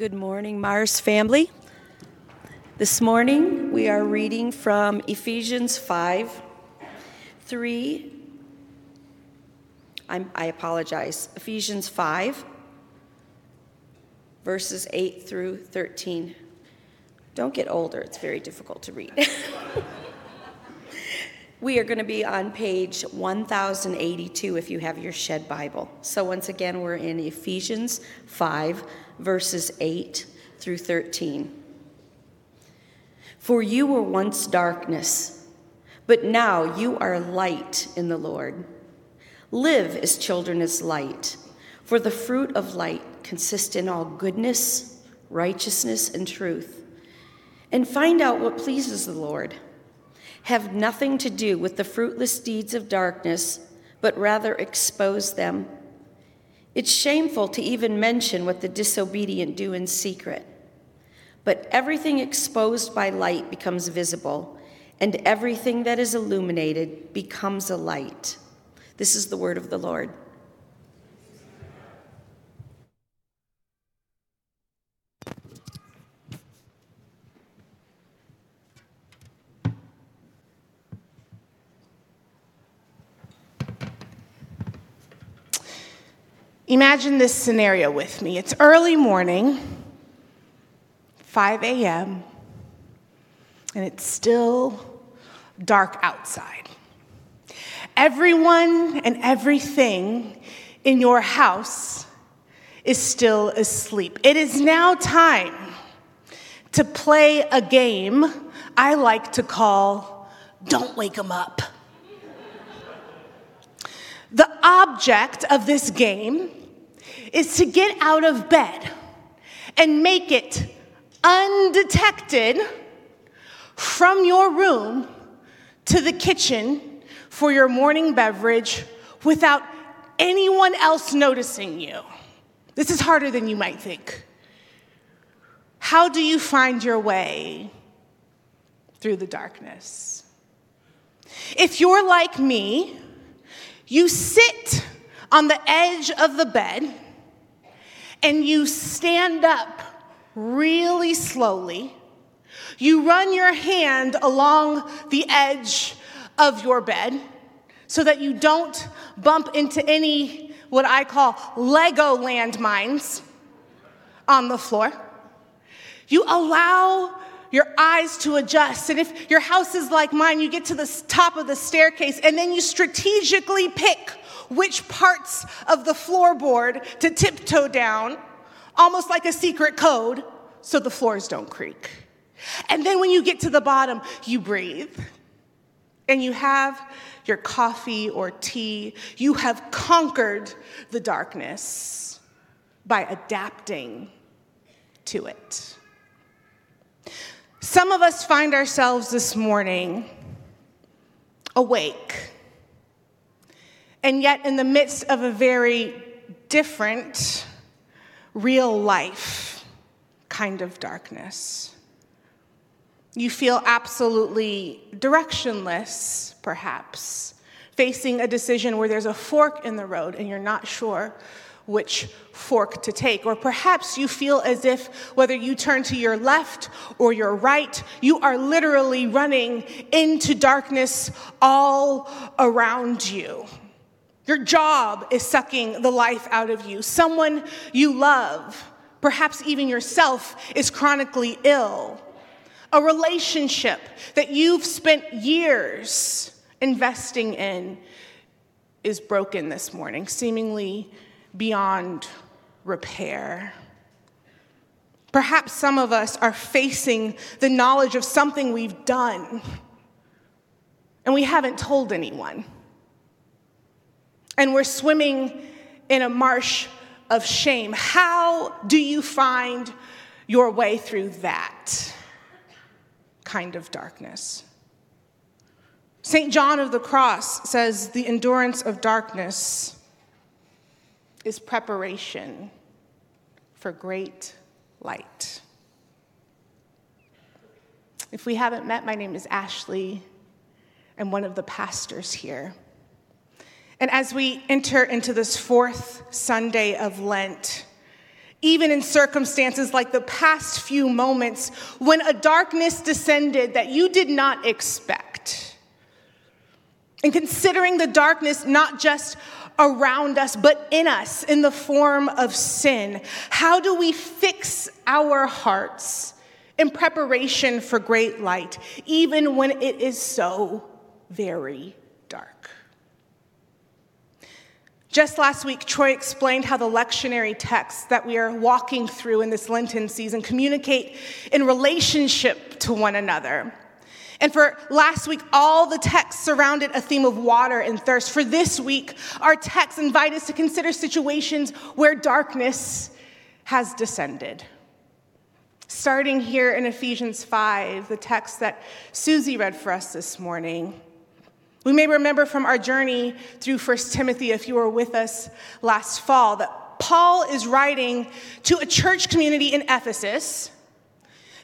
Good morning, Mars family. This morning we are reading from Ephesians 5 3. I'm, I apologize. Ephesians 5, verses 8 through 13. Don't get older, it's very difficult to read. we are going to be on page 1082 if you have your Shed Bible. So, once again, we're in Ephesians 5, verses 8 through 13. For you were once darkness, but now you are light in the Lord. Live as children as light, for the fruit of light consists in all goodness, righteousness, and truth. And find out what pleases the Lord. Have nothing to do with the fruitless deeds of darkness, but rather expose them. It's shameful to even mention what the disobedient do in secret. But everything exposed by light becomes visible, and everything that is illuminated becomes a light. This is the word of the Lord. Imagine this scenario with me. It's early morning, 5 a.m., and it's still dark outside. Everyone and everything in your house is still asleep. It is now time to play a game I like to call Don't Wake 'em Up. The object of this game is to get out of bed and make it undetected from your room to the kitchen for your morning beverage without anyone else noticing you. This is harder than you might think. How do you find your way through the darkness? If you're like me, you sit on the edge of the bed and you stand up really slowly. You run your hand along the edge of your bed so that you don't bump into any what I call Lego landmines on the floor. You allow your eyes to adjust. And if your house is like mine, you get to the top of the staircase and then you strategically pick which parts of the floorboard to tiptoe down, almost like a secret code, so the floors don't creak. And then when you get to the bottom, you breathe and you have your coffee or tea. You have conquered the darkness by adapting to it. Some of us find ourselves this morning awake and yet in the midst of a very different, real life kind of darkness. You feel absolutely directionless, perhaps, facing a decision where there's a fork in the road and you're not sure which fork to take. Or perhaps you feel as if whether you turn to your left or your right, you are literally running into darkness all around you. Your job is sucking the life out of you. Someone you love, perhaps even yourself, is chronically ill. A relationship that you've spent years investing in is broken this morning, seemingly beyond repair. Perhaps some of us are facing the knowledge of something we've done and we haven't told anyone and we're swimming in a marsh of shame. How do you find your way through that kind of darkness? St. John of the Cross says the endurance of darkness is preparation for great light. If we haven't met, my name is Ashley. I'm one of the pastors here. And as we enter into this fourth Sunday of Lent, even in circumstances like the past few moments when a darkness descended that you did not expect. And considering the darkness not just around us, but in us in the form of sin, how do we fix our hearts in preparation for great light, even when it is so very dark? Just last week, Troy explained how the lectionary texts that we are walking through in this Lenten season communicate in relationship to one another. And for last week, all the texts surrounded a theme of water and thirst. For this week, our texts invite us to consider situations where darkness has descended. Starting here in Ephesians 5, the text that Susie read for us this morning. We may remember from our journey through 1 Timothy, if you were with us last fall, that Paul is writing to a church community in Ephesus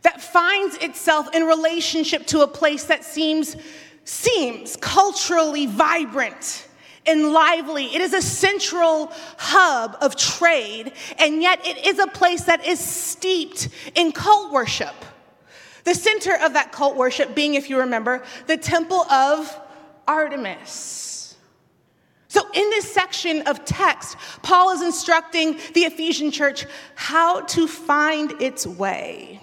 that finds itself in relationship to a place that seems, seems culturally vibrant and lively. It is a central hub of trade, and yet it is a place that is steeped in cult worship. The center of that cult worship being, if you remember, the temple of Artemis. So, in this section of text, Paul is instructing the Ephesian church how to find its way,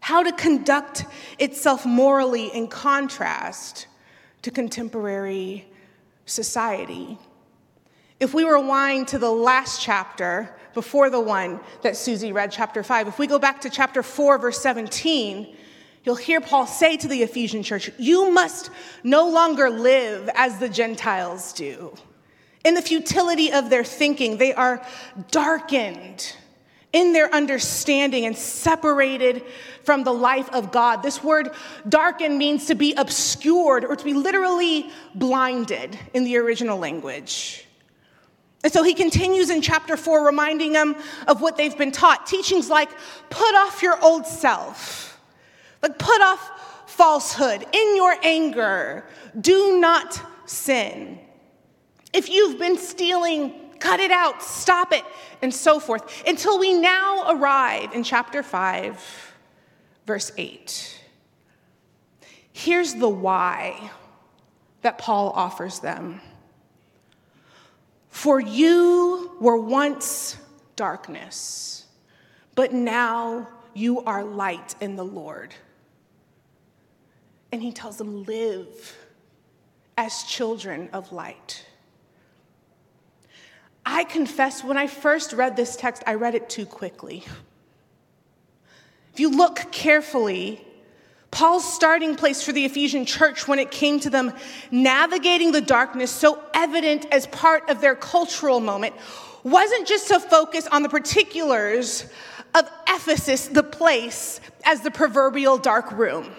how to conduct itself morally in contrast to contemporary society. If we rewind to the last chapter before the one that Susie read, chapter 5, if we go back to chapter 4, verse 17, You'll hear Paul say to the Ephesian church, You must no longer live as the Gentiles do. In the futility of their thinking, they are darkened in their understanding and separated from the life of God. This word darkened means to be obscured or to be literally blinded in the original language. And so he continues in chapter four, reminding them of what they've been taught. Teachings like, put off your old self like, put off falsehood in your anger. Do not sin. If you've been stealing, cut it out, stop it, and so forth, until we now arrive in chapter 5, verse 8. Here's the why that Paul offers them. For you were once darkness, but now you are light in the Lord and he tells them, live as children of light. I confess, when I first read this text, I read it too quickly. If you look carefully, Paul's starting place for the Ephesian church when it came to them navigating the darkness, so evident as part of their cultural moment, wasn't just to focus on the particulars of Ephesus, the place, as the proverbial dark room.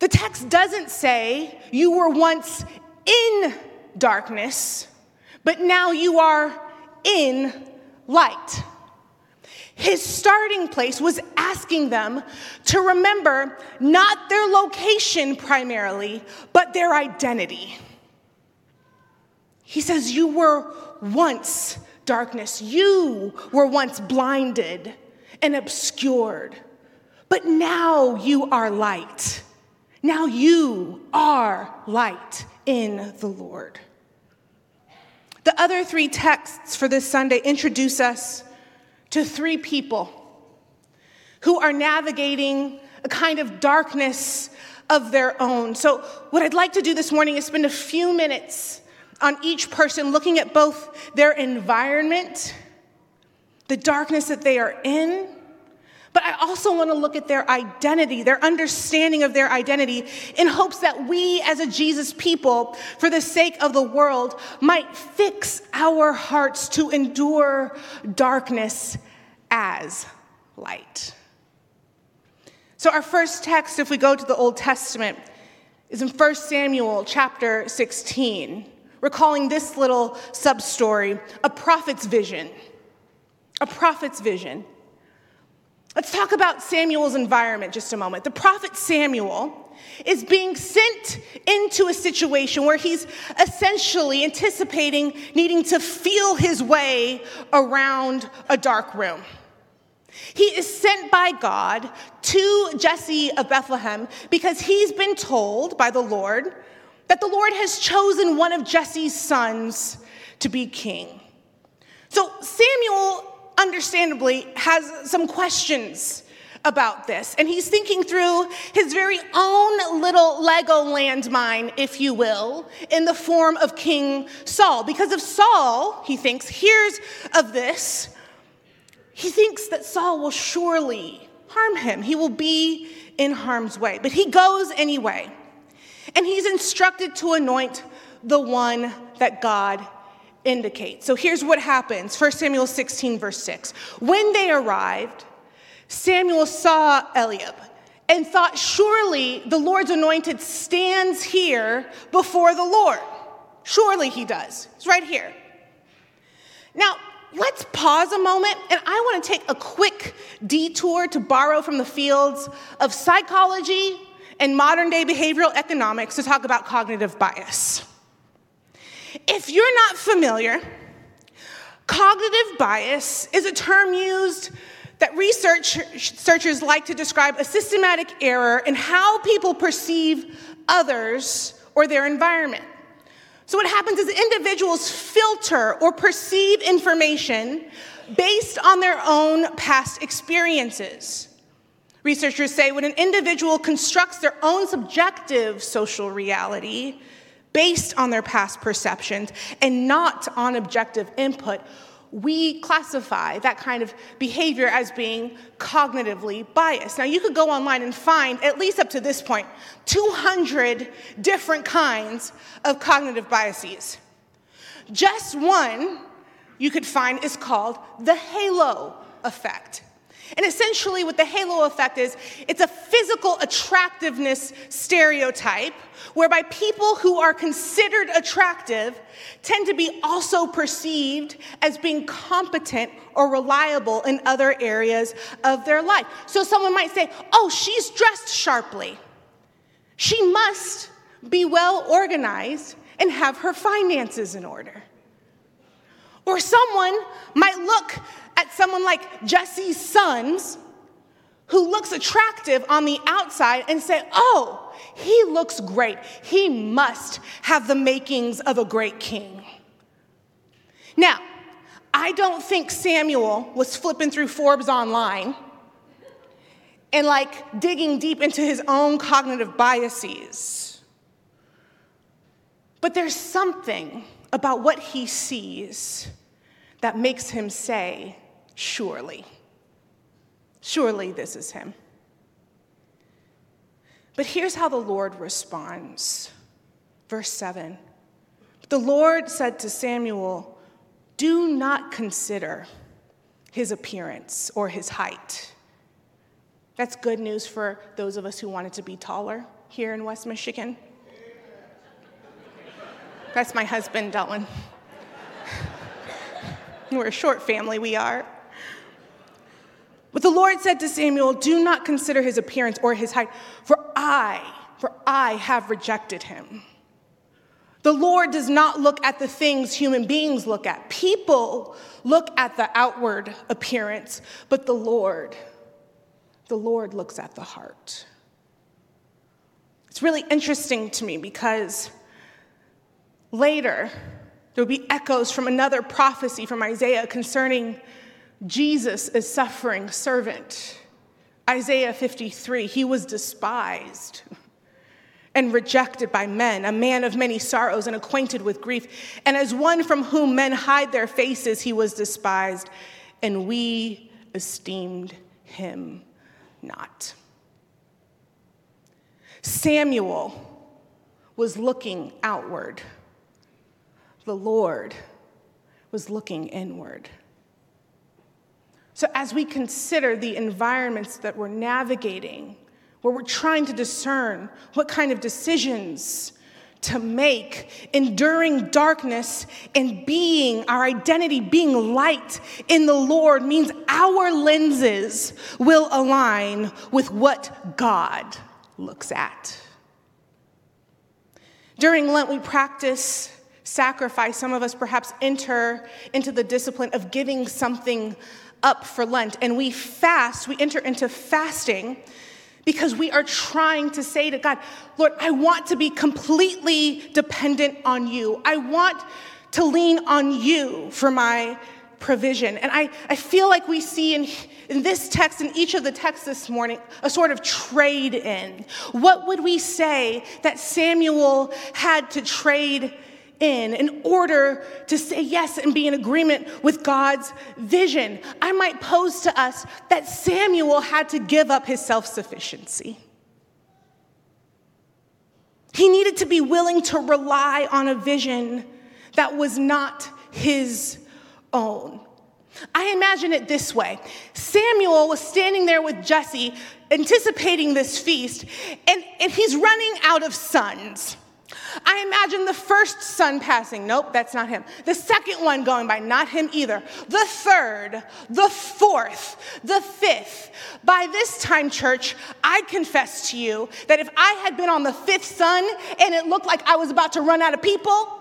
The text doesn't say you were once in darkness, but now you are in light. His starting place was asking them to remember not their location primarily, but their identity. He says, You were once darkness, you were once blinded and obscured, but now you are light. Now you are light in the Lord. The other three texts for this Sunday introduce us to three people who are navigating a kind of darkness of their own. So, what I'd like to do this morning is spend a few minutes on each person looking at both their environment, the darkness that they are in, but I also want to look at their identity, their understanding of their identity, in hopes that we as a Jesus people, for the sake of the world, might fix our hearts to endure darkness as light. So, our first text, if we go to the Old Testament, is in 1 Samuel chapter 16, recalling this little sub story a prophet's vision. A prophet's vision. Let's talk about Samuel's environment just a moment. The prophet Samuel is being sent into a situation where he's essentially anticipating needing to feel his way around a dark room. He is sent by God to Jesse of Bethlehem because he's been told by the Lord that the Lord has chosen one of Jesse's sons to be king. So Samuel, understandably, has some questions about this. And he's thinking through his very own little Lego landmine, if you will, in the form of King Saul. Because if Saul, he thinks, hears of this, he thinks that Saul will surely harm him. He will be in harm's way. But he goes anyway. And he's instructed to anoint the one that God indicates. So here's what happens 1 Samuel 16, verse 6. When they arrived, Samuel saw Eliab and thought, Surely the Lord's anointed stands here before the Lord. Surely he does. It's right here. Now, let's pause a moment, and I want to take a quick detour to borrow from the fields of psychology and modern day behavioral economics to talk about cognitive bias. If you're not familiar, cognitive bias is a term used that researchers like to describe a systematic error in how people perceive others or their environment. So, what happens is individuals filter or perceive information based on their own past experiences. Researchers say when an individual constructs their own subjective social reality based on their past perceptions and not on objective input, we classify that kind of behavior as being cognitively biased. Now, you could go online and find, at least up to this point, 200 different kinds of cognitive biases. Just one you could find is called the halo effect. And essentially, what the halo effect is, it's a physical attractiveness stereotype whereby people who are considered attractive tend to be also perceived as being competent or reliable in other areas of their life. So someone might say, Oh, she's dressed sharply. She must be well organized and have her finances in order. Or someone might look at someone like Jesse's sons, who looks attractive on the outside, and say, Oh, he looks great. He must have the makings of a great king. Now, I don't think Samuel was flipping through Forbes online and like digging deep into his own cognitive biases. But there's something about what he sees that makes him say, Surely. Surely this is him. But here's how the Lord responds. Verse 7 The Lord said to Samuel, Do not consider his appearance or his height. That's good news for those of us who wanted to be taller here in West Michigan. That's my husband, Dylan. We're a short family, we are. But the Lord said to Samuel, Do not consider his appearance or his height, for I, for I have rejected him. The Lord does not look at the things human beings look at. People look at the outward appearance, but the Lord, the Lord looks at the heart. It's really interesting to me because later there will be echoes from another prophecy from Isaiah concerning Jesus is suffering servant. Isaiah 53, he was despised and rejected by men, a man of many sorrows and acquainted with grief. And as one from whom men hide their faces, he was despised, and we esteemed him not. Samuel was looking outward, the Lord was looking inward. So, as we consider the environments that we're navigating, where we're trying to discern what kind of decisions to make, enduring darkness and being, our identity being light in the Lord means our lenses will align with what God looks at. During Lent, we practice sacrifice. Some of us perhaps enter into the discipline of giving something up for Lent. And we fast, we enter into fasting because we are trying to say to God, Lord, I want to be completely dependent on you. I want to lean on you for my provision. And I, I feel like we see in, in this text, in each of the texts this morning, a sort of trade in. What would we say that Samuel had to trade in in order to say yes and be in agreement with God's vision. I might pose to us that Samuel had to give up his self sufficiency. He needed to be willing to rely on a vision that was not his own. I imagine it this way Samuel was standing there with Jesse, anticipating this feast, and, and he's running out of sons. I imagine the first son passing. Nope, that's not him. The second one going by. Not him either. The third, the fourth, the fifth. By this time, church, I confess to you that if I had been on the fifth son and it looked like I was about to run out of people,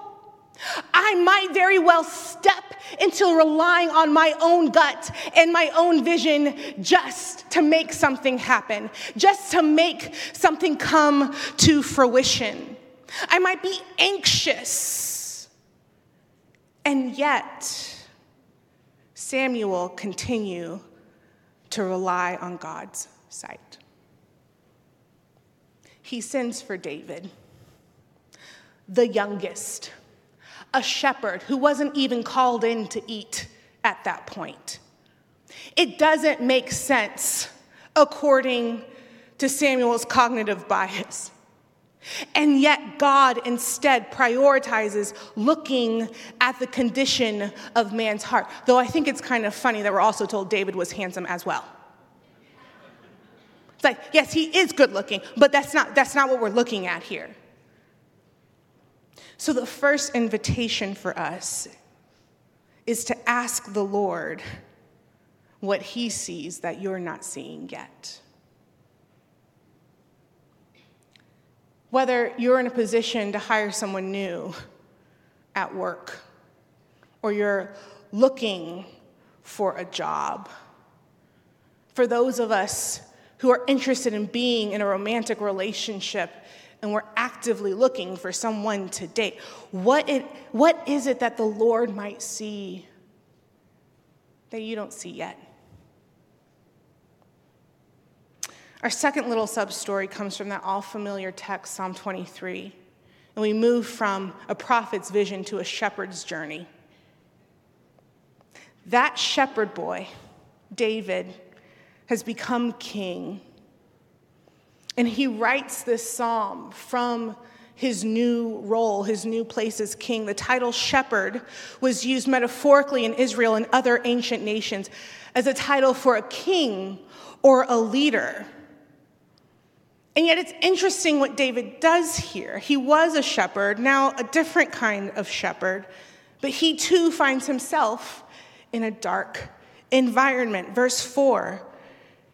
I might very well step into relying on my own gut and my own vision just to make something happen, just to make something come to fruition. I might be anxious. And yet, Samuel continue to rely on God's sight. He sends for David, the youngest, a shepherd who wasn't even called in to eat at that point. It doesn't make sense according to Samuel's cognitive bias. And yet, God instead prioritizes looking at the condition of man's heart. Though I think it's kind of funny that we're also told David was handsome as well. It's like, yes, he is good looking, but that's not, that's not what we're looking at here. So, the first invitation for us is to ask the Lord what he sees that you're not seeing yet. Whether you're in a position to hire someone new at work, or you're looking for a job. For those of us who are interested in being in a romantic relationship and we're actively looking for someone to date, what, it, what is it that the Lord might see that you don't see yet? Our second little sub story comes from that all familiar text, Psalm 23. And we move from a prophet's vision to a shepherd's journey. That shepherd boy, David, has become king. And he writes this psalm from his new role, his new place as king. The title shepherd was used metaphorically in Israel and other ancient nations as a title for a king or a leader. And yet it's interesting what David does here. He was a shepherd, now a different kind of shepherd, but he too finds himself in a dark environment. Verse 4,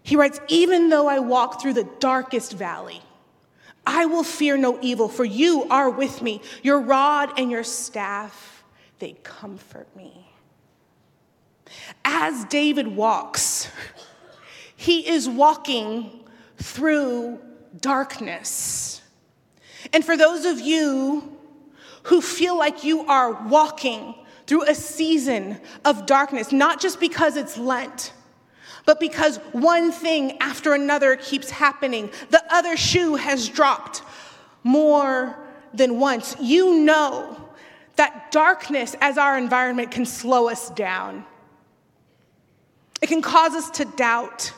he writes, Even though I walk through the darkest valley, I will fear no evil, for you are with me. Your rod and your staff, they comfort me. As David walks, he is walking through darkness. And for those of you who feel like you are walking through a season of darkness, not just because it's Lent, but because one thing after another keeps happening, the other shoe has dropped more than once. You know that darkness as our environment can slow us down. It can cause us to doubt,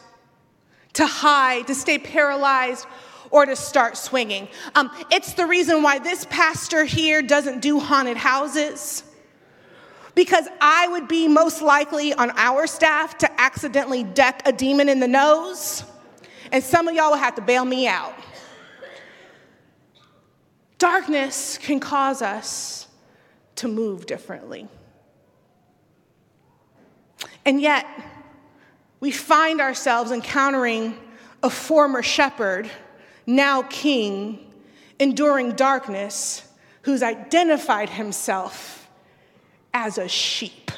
to hide, to stay paralyzed, or to start swinging. Um, it's the reason why this pastor here doesn't do haunted houses. Because I would be most likely on our staff to accidentally deck a demon in the nose, and some of y'all will have to bail me out. Darkness can cause us to move differently. And yet, we find ourselves encountering a former shepherd now king, enduring darkness who's identified himself as a sheep.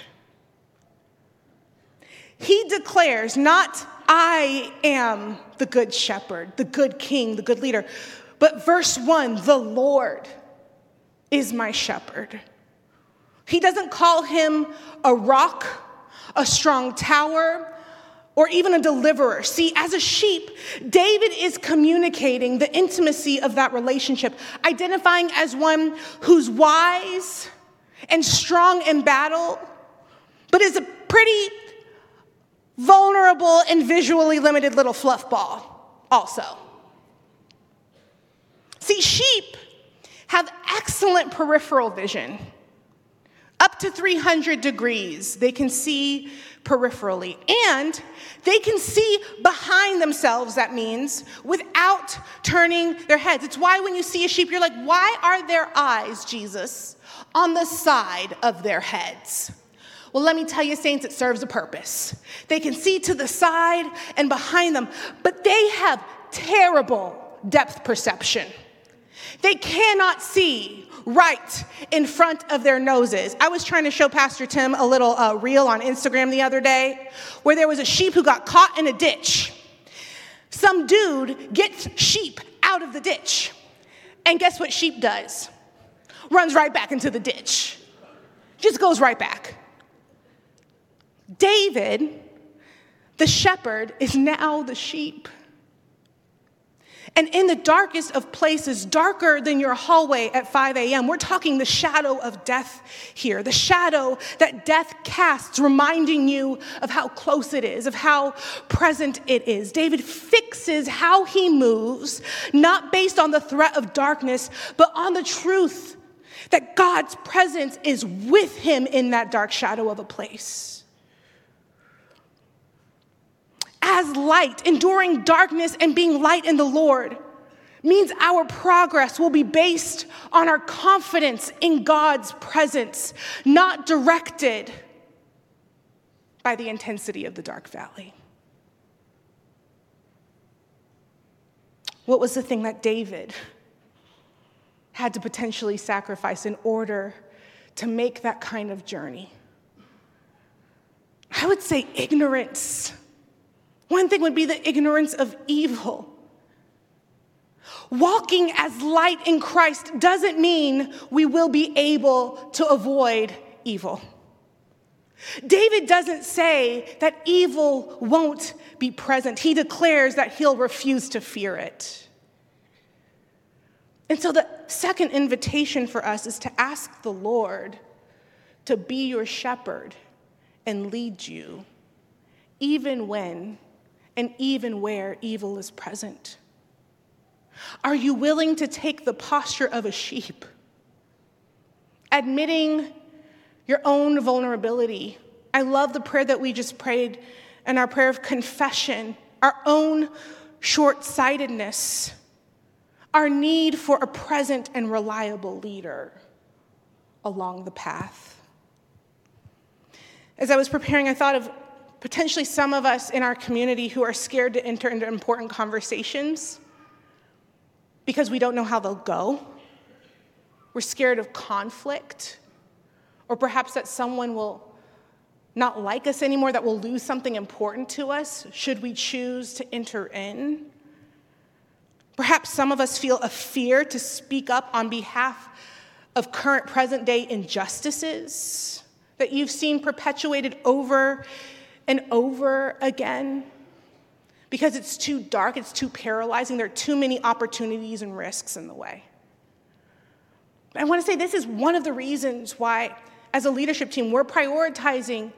He declares, not I am the good shepherd, the good king, the good leader, but verse one, the Lord is my shepherd. He doesn't call him a rock, a strong tower, or even a deliverer. See, as a sheep, David is communicating the intimacy of that relationship, identifying as one who's wise and strong in battle, but is a pretty vulnerable and visually limited little fluff ball, also. See, sheep have excellent peripheral vision. To 300 degrees, they can see peripherally. And they can see behind themselves, that means, without turning their heads. It's why when you see a sheep, you're like, why are their eyes, Jesus, on the side of their heads? Well, let me tell you, saints, it serves a purpose. They can see to the side and behind them, but they have terrible depth perception. They cannot see right in front of their noses. I was trying to show Pastor Tim a little uh, reel on Instagram the other day where there was a sheep who got caught in a ditch. Some dude gets sheep out of the ditch. And guess what sheep does? Runs right back into the ditch. Just goes right back. David, the shepherd, is now the sheep. And in the darkest of places, darker than your hallway at 5 a.m., we're talking the shadow of death here, the shadow that death casts, reminding you of how close it is, of how present it is. David fixes how he moves, not based on the threat of darkness, but on the truth that God's presence is with him in that dark shadow of a place. As light, enduring darkness and being light in the Lord means our progress will be based on our confidence in God's presence, not directed by the intensity of the dark valley. What was the thing that David had to potentially sacrifice in order to make that kind of journey? I would say ignorance. One thing would be the ignorance of evil. Walking as light in Christ doesn't mean we will be able to avoid evil. David doesn't say that evil won't be present. He declares that he'll refuse to fear it. And so the second invitation for us is to ask the Lord to be your shepherd and lead you, even when and even where evil is present? Are you willing to take the posture of a sheep, admitting your own vulnerability? I love the prayer that we just prayed and our prayer of confession, our own short sightedness, our need for a present and reliable leader along the path. As I was preparing, I thought of potentially some of us in our community who are scared to enter into important conversations because we don't know how they'll go. We're scared of conflict, or perhaps that someone will not like us anymore, that we'll lose something important to us should we choose to enter in. Perhaps some of us feel a fear to speak up on behalf of current present day injustices that you've seen perpetuated over and over again because it's too dark, it's too paralyzing, there are too many opportunities and risks in the way. I want to say this is one of the reasons why, as a leadership team, we're prioritizing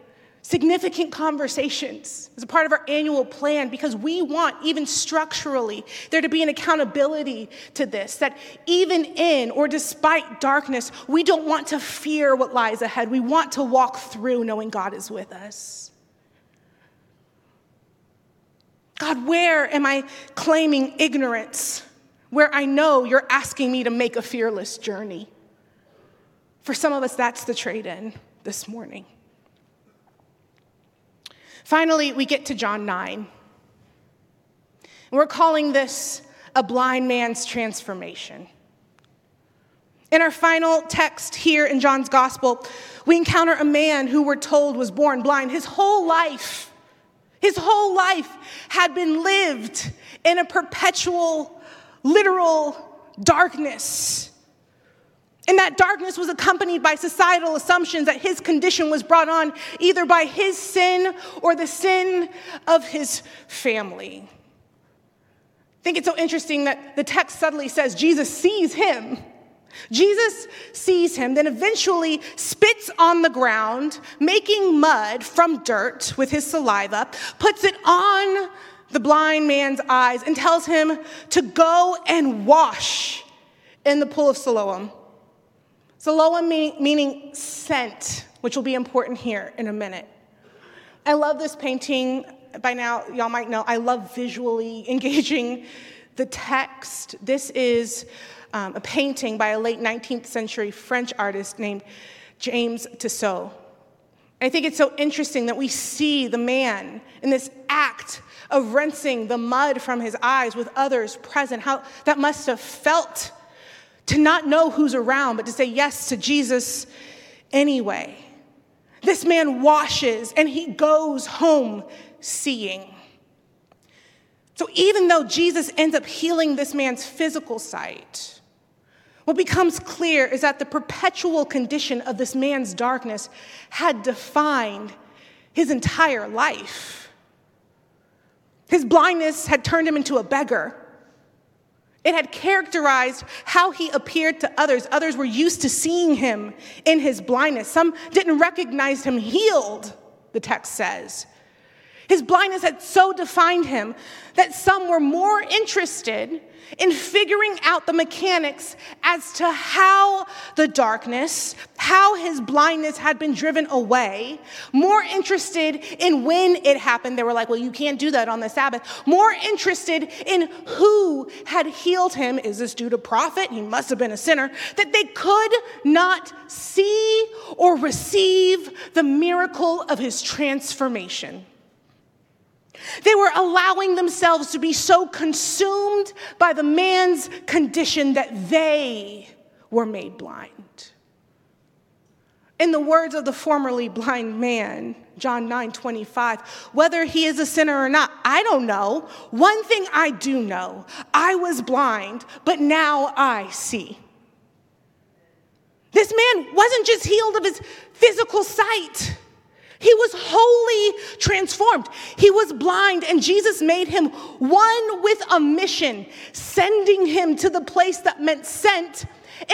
significant conversations as a part of our annual plan because we want, even structurally, there to be an accountability to this. That even in or despite darkness, we don't want to fear what lies ahead. We want to walk through knowing God is with us. God, where am I claiming ignorance? Where I know you're asking me to make a fearless journey. For some of us, that's the trade in this morning. Finally, we get to John 9. we're calling this a blind man's transformation. In our final text here in John's gospel, we encounter a man who we're told was born blind. His whole life, his whole life had been lived in a perpetual, literal darkness. And that darkness was accompanied by societal assumptions that his condition was brought on either by his sin or the sin of his family. I think it's so interesting that the text subtly says Jesus sees him. Jesus sees him, then eventually spits on the ground, making mud from dirt with his saliva, puts it on the blind man's eyes, and tells him to go and wash in the pool of Siloam. Siloam meaning sent, which will be important here in a minute. I love this painting. By now, y'all might know I love visually engaging the text. This is um, a painting by a late 19th century French artist named James Tissot. I think it's so interesting that we see the man in this act of rinsing the mud from his eyes with others present, how that must have felt to not know who's around, but to say yes to Jesus anyway. This man washes and he goes home seeing. So even though Jesus ends up healing this man's physical sight, what becomes clear is that the perpetual condition of this man's darkness had defined his entire life. His blindness had turned him into a beggar. It had characterized how he appeared to others. Others were used to seeing him in his blindness. Some didn't recognize him healed, the text says. His blindness had so defined him that some were more interested in figuring out the mechanics as to how the darkness, how his blindness had been driven away, more interested in when it happened. They were like, well, you can't do that on the Sabbath. More interested in who had healed him. Is this due to prophet? He must have been a sinner. That they could not see or receive the miracle of his transformation. They were allowing themselves to be so consumed by the man's condition that they were made blind. In the words of the formerly blind man, John 9 25, whether he is a sinner or not, I don't know. One thing I do know I was blind, but now I see. This man wasn't just healed of his physical sight. He was wholly transformed. He was blind, and Jesus made him one with a mission, sending him to the place that meant sent,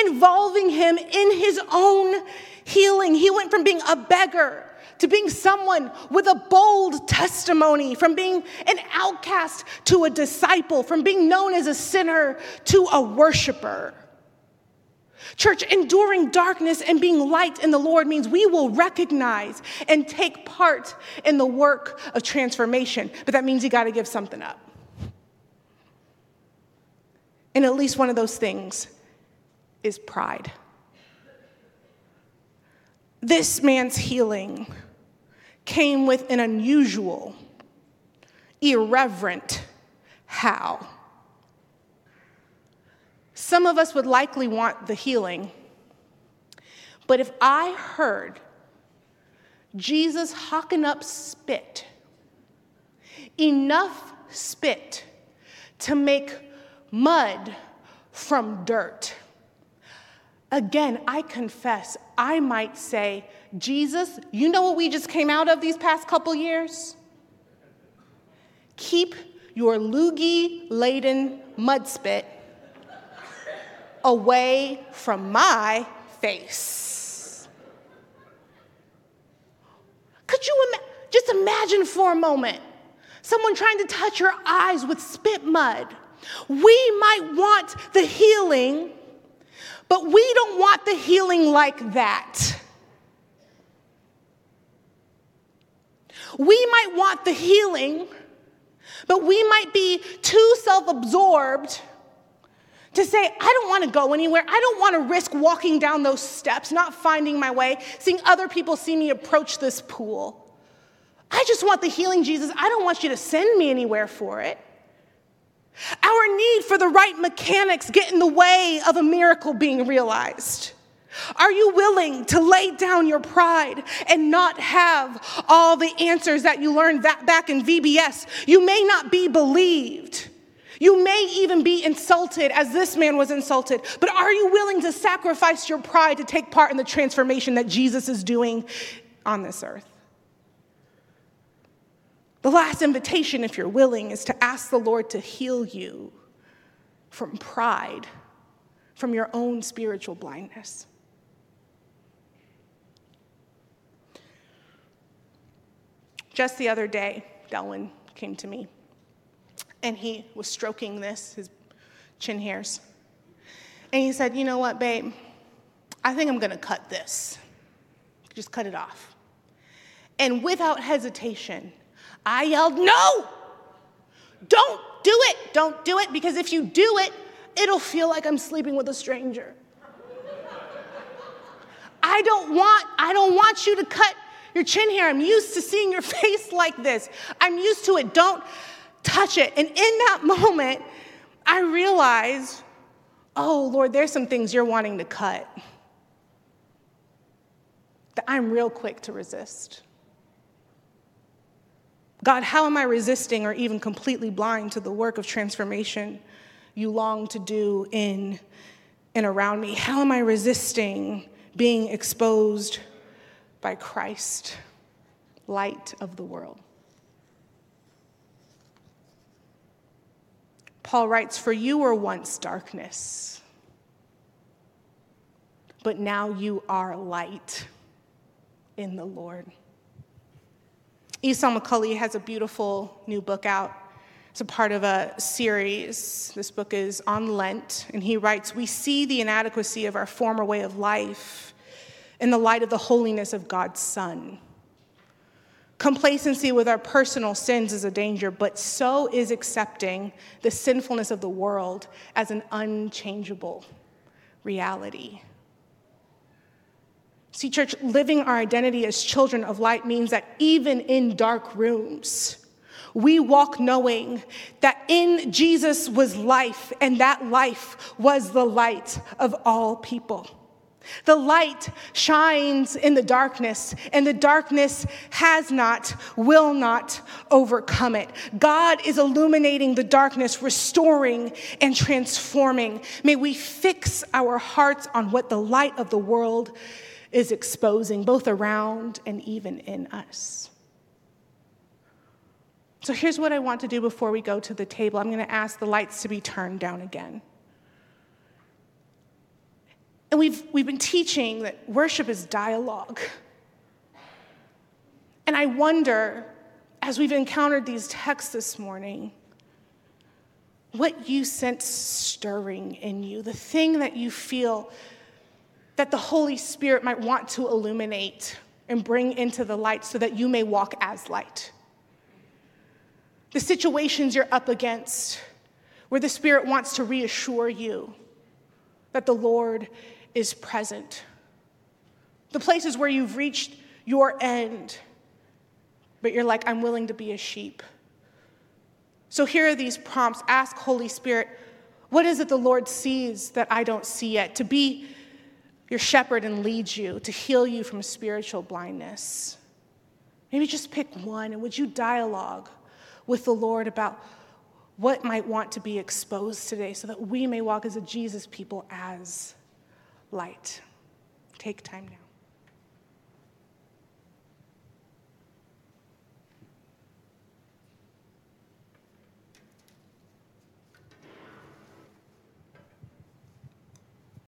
involving him in his own healing. He went from being a beggar to being someone with a bold testimony, from being an outcast to a disciple, from being known as a sinner to a worshiper. Church, enduring darkness and being light in the Lord means we will recognize and take part in the work of transformation, but that means you got to give something up. And at least one of those things is pride. This man's healing came with an unusual, irreverent how. Some of us would likely want the healing. But if I heard Jesus hocking up spit, enough spit to make mud from dirt, again, I confess, I might say, Jesus, you know what we just came out of these past couple years? Keep your loogie laden mud spit away from my face. Could you just imagine for a moment someone trying to touch your eyes with spit mud? We might want the healing, but we don't want the healing like that. We might want the healing, but we might be too self absorbed to say, I don't want to go anywhere. I don't want to risk walking down those steps, not finding my way, seeing other people see me approach this pool. I just want the healing, Jesus. I don't want you to send me anywhere for it. Our need for the right mechanics get in the way of a miracle being realized. Are you willing to lay down your pride and not have all the answers that you learned back in VBS? You may not be believed. You may even be insulted as this man was insulted, but are you willing to sacrifice your pride to take part in the transformation that Jesus is doing on this earth? The last invitation, if you're willing, is to ask the Lord to heal you from pride, from your own spiritual blindness. Just the other day, Delwyn came to me and he was stroking this, his chin hairs. And he said, You know what, babe? I think I'm gonna cut this. Just cut it off. And without hesitation, I yelled, No! Don't do it! Don't do it, because if you do it, it'll feel like I'm sleeping with a stranger. I don't want, I don't want you to cut your chin hair. I'm used to seeing your face like this. I'm used to it. Don't touch it. And in that moment, I realized, oh, Lord, there's some things you're wanting to cut that I'm real quick to resist. God, how am I resisting or even completely blind to the work of transformation you long to do in and around me? How am I resisting being exposed by Christ, light of the world? Paul writes, For you were once darkness, but now you are light in the Lord. Esau McCaulley has a beautiful new book out. It's a part of a series. This book is on Lent, and he writes We see the inadequacy of our former way of life in the light of the holiness of God's Son. Complacency with our personal sins is a danger, but so is accepting the sinfulness of the world as an unchangeable reality. See, church, living our identity as children of light means that even in dark rooms, we walk knowing that in Jesus was life, and that life was the light of all people. The light shines in the darkness, and the darkness has not, will not overcome it. God is illuminating the darkness, restoring and transforming. May we fix our hearts on what the light of the world is exposing, both around and even in us. So here's what I want to do before we go to the table I'm going to ask the lights to be turned down again. And we've, we've been teaching that worship is dialogue. And I wonder, as we've encountered these texts this morning, what you sense stirring in you, the thing that you feel that the Holy Spirit might want to illuminate and bring into the light so that you may walk as light. The situations you're up against, where the Spirit wants to reassure you that the Lord is present. The places where you've reached your end, but you're like, I'm willing to be a sheep. So here are these prompts. Ask Holy Spirit, what is it the Lord sees that I don't see yet? To be your shepherd and lead you, to heal you from spiritual blindness. Maybe just pick one, and would you dialogue with the Lord about what might want to be exposed today so that we may walk as a Jesus people as light. Take time now.